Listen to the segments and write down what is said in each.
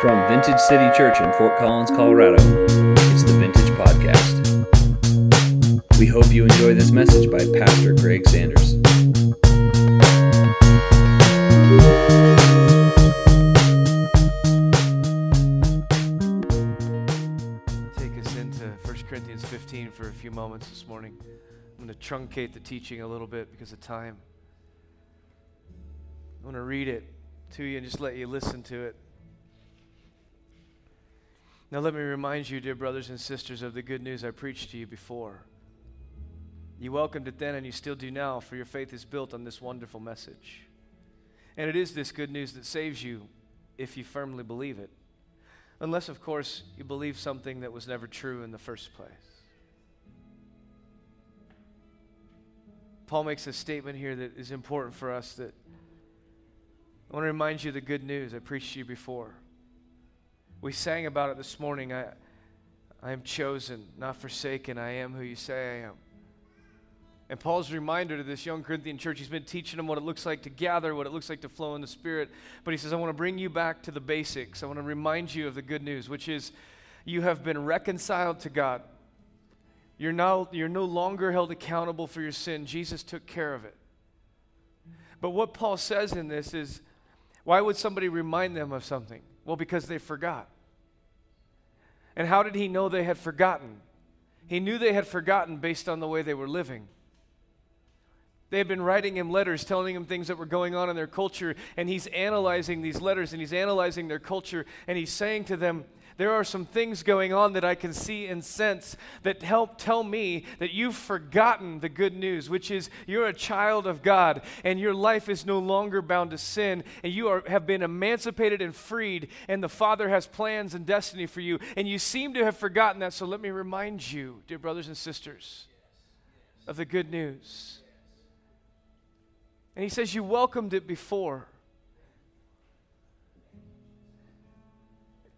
From Vintage City Church in Fort Collins, Colorado, it's the Vintage Podcast. We hope you enjoy this message by Pastor Greg Sanders. take us into 1 Corinthians 15 for a few moments this morning. I'm going to truncate the teaching a little bit because of time. I'm going to read it to you and just let you listen to it. Now, let me remind you, dear brothers and sisters, of the good news I preached to you before. You welcomed it then and you still do now, for your faith is built on this wonderful message. And it is this good news that saves you if you firmly believe it. Unless, of course, you believe something that was never true in the first place. Paul makes a statement here that is important for us that I want to remind you the good news I preached to you before. We sang about it this morning. I, I am chosen, not forsaken. I am who you say I am. And Paul's reminder to this young Corinthian church, he's been teaching them what it looks like to gather, what it looks like to flow in the Spirit. But he says, I want to bring you back to the basics. I want to remind you of the good news, which is you have been reconciled to God. You're, now, you're no longer held accountable for your sin. Jesus took care of it. But what Paul says in this is why would somebody remind them of something? Well, because they forgot. And how did he know they had forgotten? He knew they had forgotten based on the way they were living. They had been writing him letters telling him things that were going on in their culture, and he's analyzing these letters and he's analyzing their culture, and he's saying to them, There are some things going on that I can see and sense that help tell me that you've forgotten the good news, which is you're a child of God, and your life is no longer bound to sin, and you are, have been emancipated and freed, and the Father has plans and destiny for you, and you seem to have forgotten that. So let me remind you, dear brothers and sisters, of the good news. And he says, You welcomed it before.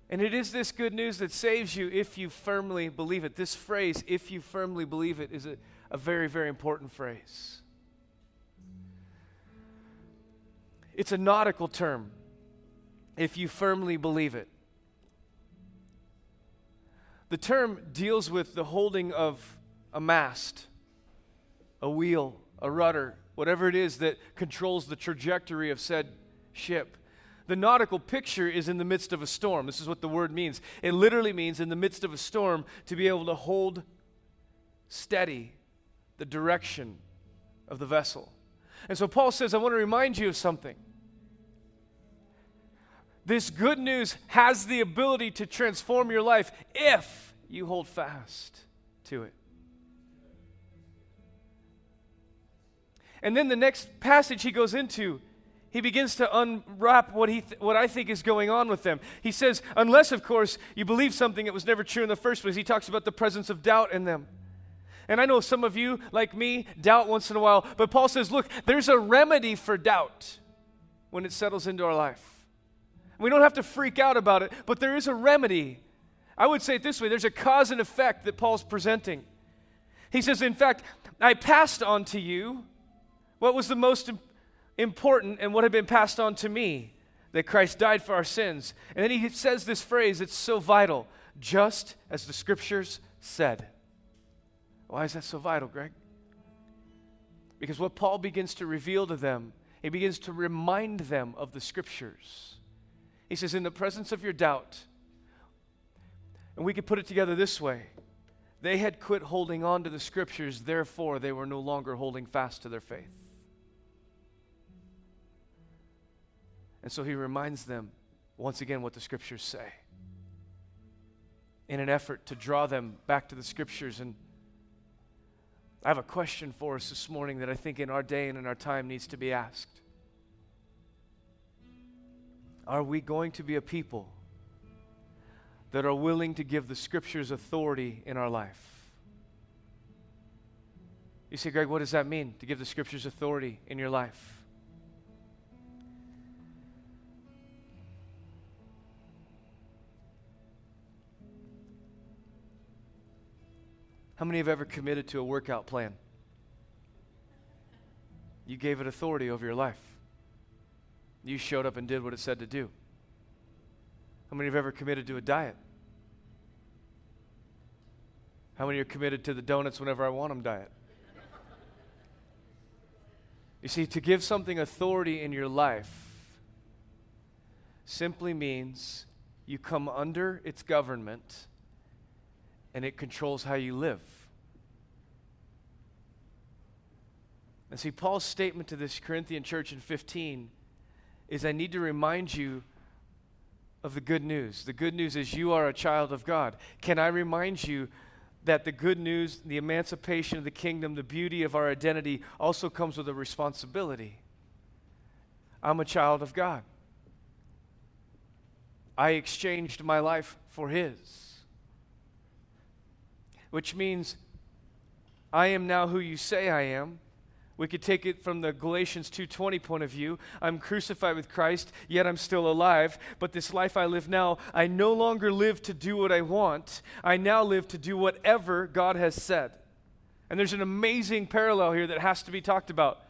And it is this good news that saves you if you firmly believe it. This phrase, if you firmly believe it, is a, a very, very important phrase. It's a nautical term, if you firmly believe it. The term deals with the holding of a mast, a wheel, a rudder, whatever it is that controls the trajectory of said ship. The nautical picture is in the midst of a storm. This is what the word means. It literally means in the midst of a storm to be able to hold steady the direction of the vessel. And so Paul says, I want to remind you of something. This good news has the ability to transform your life if you hold fast to it. And then the next passage he goes into, he begins to unwrap what, he th- what I think is going on with them. He says, unless, of course, you believe something that was never true in the first place, he talks about the presence of doubt in them. And I know some of you, like me, doubt once in a while, but Paul says, look, there's a remedy for doubt when it settles into our life. We don't have to freak out about it, but there is a remedy. I would say it this way there's a cause and effect that Paul's presenting. He says, in fact, I passed on to you what was the most important and what had been passed on to me? That Christ died for our sins. And then he says this phrase, it's so vital, just as the scriptures said. Why is that so vital, Greg? Because what Paul begins to reveal to them, he begins to remind them of the scriptures. He says, In the presence of your doubt, and we could put it together this way they had quit holding on to the scriptures, therefore, they were no longer holding fast to their faith. And so he reminds them once again what the scriptures say in an effort to draw them back to the scriptures. And I have a question for us this morning that I think in our day and in our time needs to be asked. Are we going to be a people that are willing to give the scriptures authority in our life? You say, Greg, what does that mean to give the scriptures authority in your life? How many have ever committed to a workout plan? You gave it authority over your life. You showed up and did what it said to do. How many have ever committed to a diet? How many are committed to the donuts whenever I want them diet? You see, to give something authority in your life simply means you come under its government and it controls how you live. And see, Paul's statement to this Corinthian church in 15 is I need to remind you of the good news. The good news is you are a child of God. Can I remind you that the good news, the emancipation of the kingdom, the beauty of our identity also comes with a responsibility? I'm a child of God. I exchanged my life for His. Which means I am now who you say I am. We could take it from the Galatians 2:20 point of view. I'm crucified with Christ, yet I'm still alive, but this life I live now, I no longer live to do what I want. I now live to do whatever God has said. And there's an amazing parallel here that has to be talked about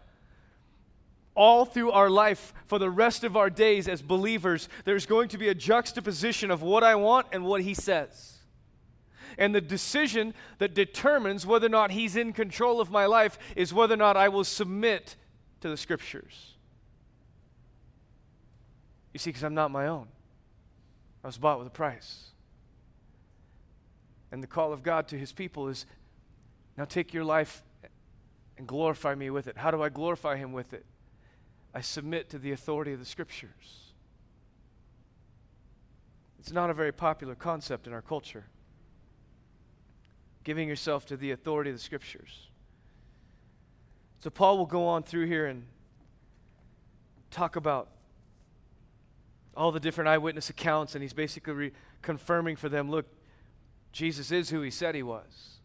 all through our life for the rest of our days as believers, there's going to be a juxtaposition of what I want and what He says. And the decision that determines whether or not He's in control of my life is whether or not I will submit to the Scriptures. You see, because I'm not my own, I was bought with a price. And the call of God to His people is now take your life and glorify me with it. How do I glorify Him with it? I submit to the authority of the scriptures. It's not a very popular concept in our culture. Giving yourself to the authority of the scriptures. So, Paul will go on through here and talk about all the different eyewitness accounts, and he's basically re- confirming for them look, Jesus is who he said he was.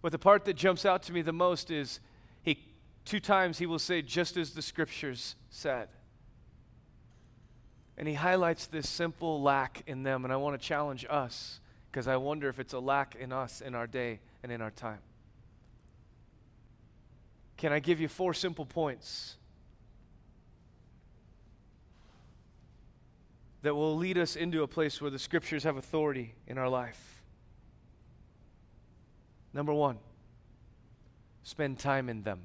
But the part that jumps out to me the most is he Two times he will say, just as the scriptures said. And he highlights this simple lack in them, and I want to challenge us because I wonder if it's a lack in us in our day and in our time. Can I give you four simple points that will lead us into a place where the scriptures have authority in our life? Number one, spend time in them.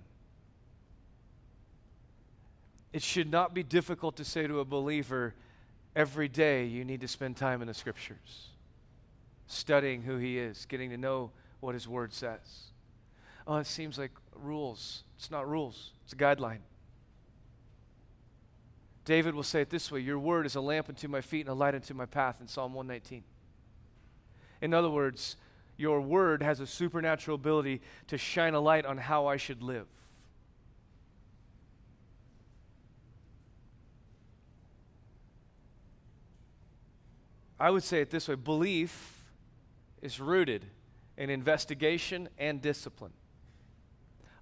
It should not be difficult to say to a believer, every day you need to spend time in the scriptures, studying who he is, getting to know what his word says. Oh, it seems like rules. It's not rules, it's a guideline. David will say it this way Your word is a lamp unto my feet and a light unto my path in Psalm 119. In other words, your word has a supernatural ability to shine a light on how I should live. I would say it this way belief is rooted in investigation and discipline.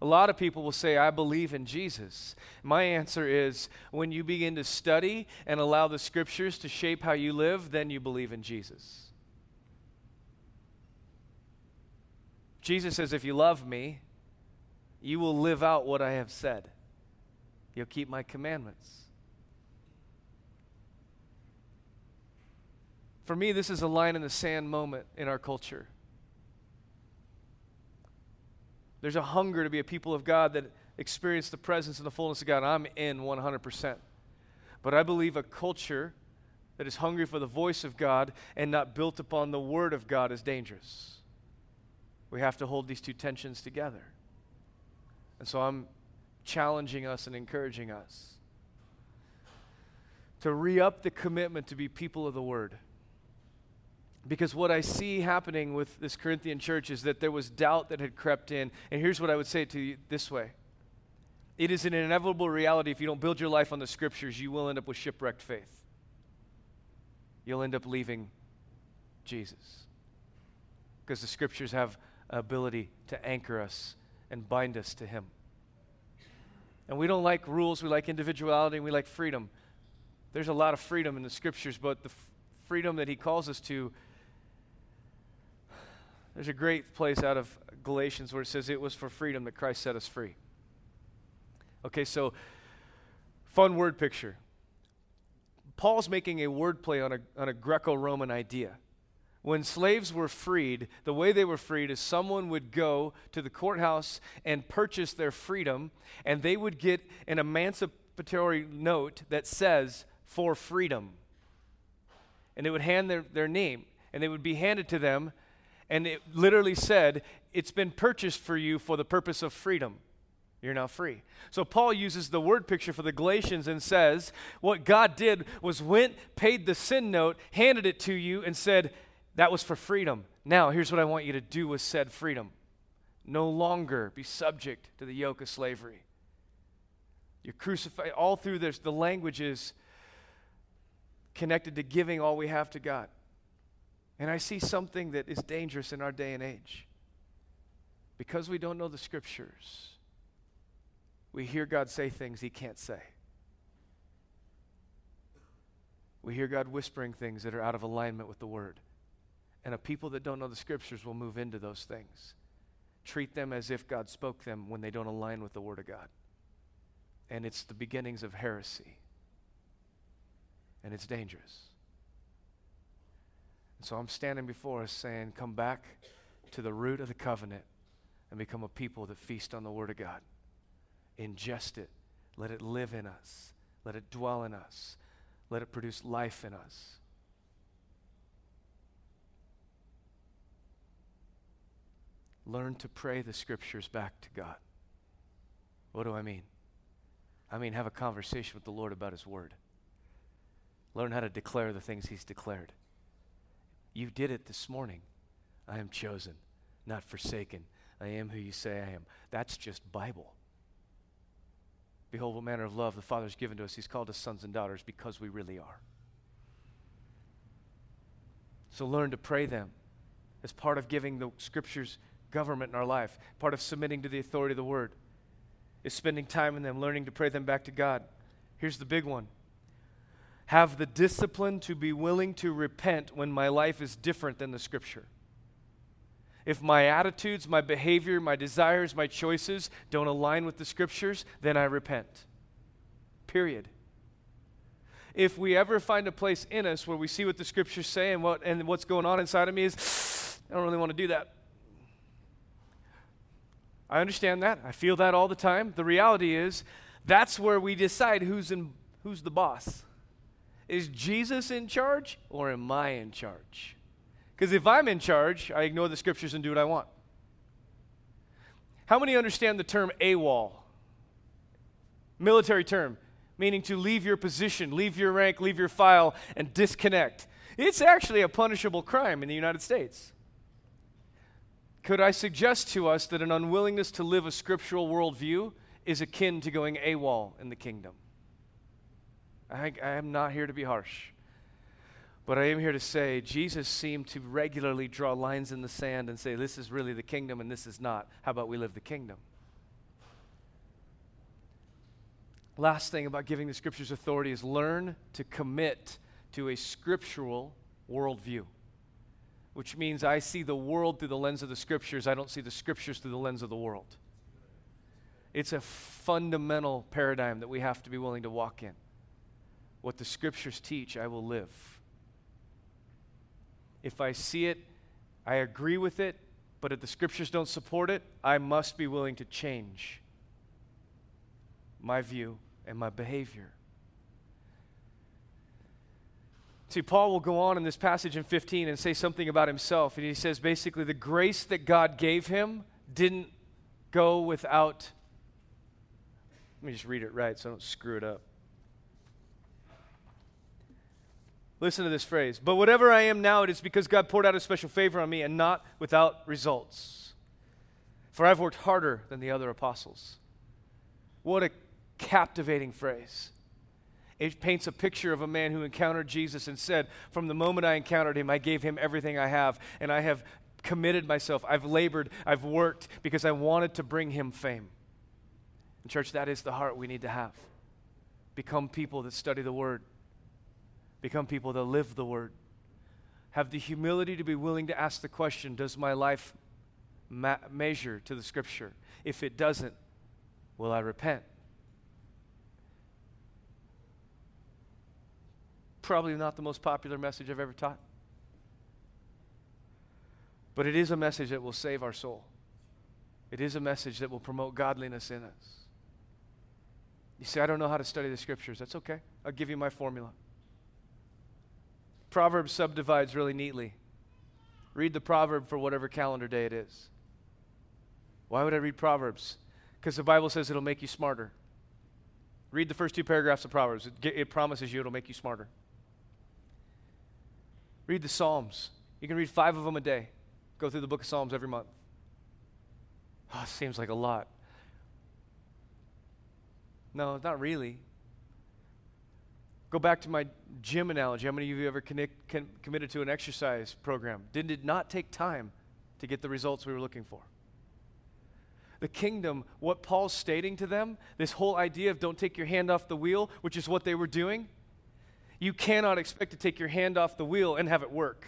A lot of people will say, I believe in Jesus. My answer is when you begin to study and allow the scriptures to shape how you live, then you believe in Jesus. Jesus says, If you love me, you will live out what I have said. You'll keep my commandments. For me, this is a line in the sand moment in our culture. There's a hunger to be a people of God that experience the presence and the fullness of God. I'm in 100%. But I believe a culture that is hungry for the voice of God and not built upon the word of God is dangerous. We have to hold these two tensions together. And so I'm challenging us and encouraging us to re up the commitment to be people of the word. Because what I see happening with this Corinthian church is that there was doubt that had crept in. And here's what I would say to you this way It is an inevitable reality if you don't build your life on the scriptures, you will end up with shipwrecked faith. You'll end up leaving Jesus. Because the scriptures have ability to anchor us and bind us to Him. And we don't like rules, we like individuality, and we like freedom. There's a lot of freedom in the scriptures, but the f- freedom that He calls us to there's a great place out of Galatians where it says, It was for freedom that Christ set us free. Okay, so fun word picture. Paul's making a wordplay on a, on a Greco Roman idea. When slaves were freed, the way they were freed is someone would go to the courthouse and purchase their freedom, and they would get an emancipatory note that says, for freedom. And they would hand their, their name, and they would be handed to them, and it literally said, It's been purchased for you for the purpose of freedom. You're now free. So Paul uses the word picture for the Galatians and says, What God did was went, paid the sin note, handed it to you, and said, That was for freedom. Now, here's what I want you to do with said freedom no longer be subject to the yoke of slavery. You're crucified. All through this, the language is connected to giving all we have to God. And I see something that is dangerous in our day and age. Because we don't know the scriptures, we hear God say things he can't say. We hear God whispering things that are out of alignment with the word. And a people that don't know the scriptures will move into those things. Treat them as if God spoke them when they don't align with the word of God. And it's the beginnings of heresy. And it's dangerous. And so I'm standing before us saying, Come back to the root of the covenant and become a people that feast on the Word of God. Ingest it, let it live in us, let it dwell in us, let it produce life in us. Learn to pray the scriptures back to God. What do I mean? I mean, have a conversation with the Lord about His Word. Learn how to declare the things He's declared. You did it this morning. I am chosen, not forsaken. I am who you say I am. That's just Bible. Behold, what manner of love the Father has given to us. He's called us sons and daughters because we really are. So learn to pray them as part of giving the Scriptures government in our life, part of submitting to the authority of the Word, is spending time in them, learning to pray them back to God. Here's the big one have the discipline to be willing to repent when my life is different than the Scripture. If my attitudes, my behavior, my desires, my choices don't align with the Scriptures, then I repent. Period. If we ever find a place in us where we see what the Scriptures say and, what, and what's going on inside of me is, I don't really want to do that. I understand that. I feel that all the time. The reality is, that's where we decide who's, in, who's the boss. Is Jesus in charge or am I in charge? Because if I'm in charge, I ignore the scriptures and do what I want. How many understand the term AWOL? Military term, meaning to leave your position, leave your rank, leave your file, and disconnect. It's actually a punishable crime in the United States. Could I suggest to us that an unwillingness to live a scriptural worldview is akin to going AWOL in the kingdom? I, I am not here to be harsh. But I am here to say Jesus seemed to regularly draw lines in the sand and say, this is really the kingdom and this is not. How about we live the kingdom? Last thing about giving the scriptures authority is learn to commit to a scriptural worldview, which means I see the world through the lens of the scriptures. I don't see the scriptures through the lens of the world. It's a fundamental paradigm that we have to be willing to walk in what the scriptures teach, I will live. If I see it, I agree with it, but if the scriptures don't support it, I must be willing to change my view and my behavior. See, Paul will go on in this passage in 15 and say something about himself. And he says basically, the grace that God gave him didn't go without. Let me just read it right so I don't screw it up. Listen to this phrase. But whatever I am now, it is because God poured out a special favor on me and not without results. For I've worked harder than the other apostles. What a captivating phrase. It paints a picture of a man who encountered Jesus and said, From the moment I encountered him, I gave him everything I have, and I have committed myself. I've labored, I've worked because I wanted to bring him fame. And, church, that is the heart we need to have. Become people that study the Word become people that live the word. Have the humility to be willing to ask the question Does my life ma- measure to the scripture? If it doesn't, will I repent? probably not the most popular message I've ever taught. But it is a message that will save our soul. It is a message that will promote godliness in us. You say, I don't know how to study the scriptures. That's okay. I'll give you my formula. Proverbs subdivides really neatly. Read the proverb for whatever calendar day it is. Why would I read Proverbs? Because the Bible says it'll make you smarter. Read the first two paragraphs of Proverbs. It, it, promises you it'll make you smarter. Read the Psalms. You can read five of them a day. Go through the book of Psalms every month. Oh, seems like a lot. No, not really. Go back to my gym analogy. How many of you ever connect, con- committed to an exercise program? Did it not take time to get the results we were looking for? The kingdom, what Paul's stating to them, this whole idea of don't take your hand off the wheel, which is what they were doing, you cannot expect to take your hand off the wheel and have it work.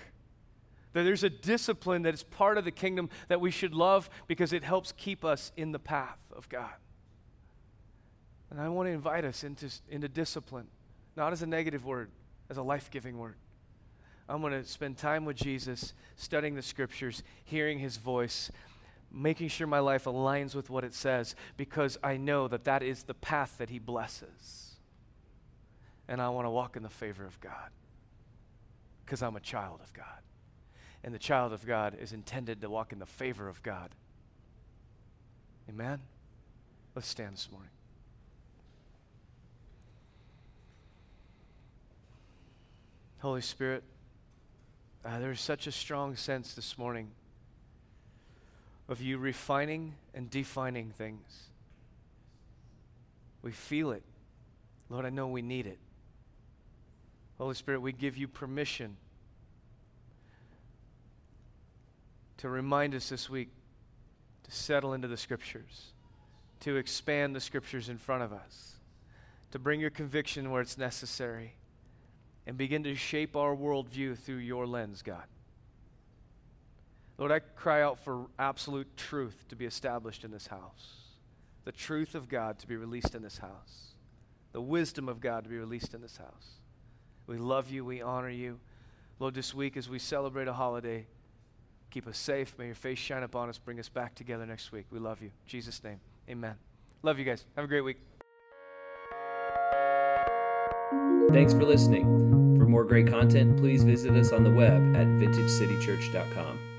There's a discipline that is part of the kingdom that we should love because it helps keep us in the path of God. And I want to invite us into, into discipline, not as a negative word, as a life giving word. I'm going to spend time with Jesus, studying the scriptures, hearing his voice, making sure my life aligns with what it says, because I know that that is the path that he blesses. And I want to walk in the favor of God, because I'm a child of God. And the child of God is intended to walk in the favor of God. Amen? Let's stand this morning. Holy Spirit, uh, there's such a strong sense this morning of you refining and defining things. We feel it. Lord, I know we need it. Holy Spirit, we give you permission to remind us this week to settle into the Scriptures, to expand the Scriptures in front of us, to bring your conviction where it's necessary and begin to shape our worldview through your lens, God. Lord, I cry out for absolute truth to be established in this house, the truth of God to be released in this house, the wisdom of God to be released in this house. We love you, we honor you. Lord, this week as we celebrate a holiday, keep us safe. May your face shine upon us. Bring us back together next week. We love you. In Jesus' name, amen. Love you guys. Have a great week. Thanks for listening. For more great content, please visit us on the web at vintagecitychurch.com.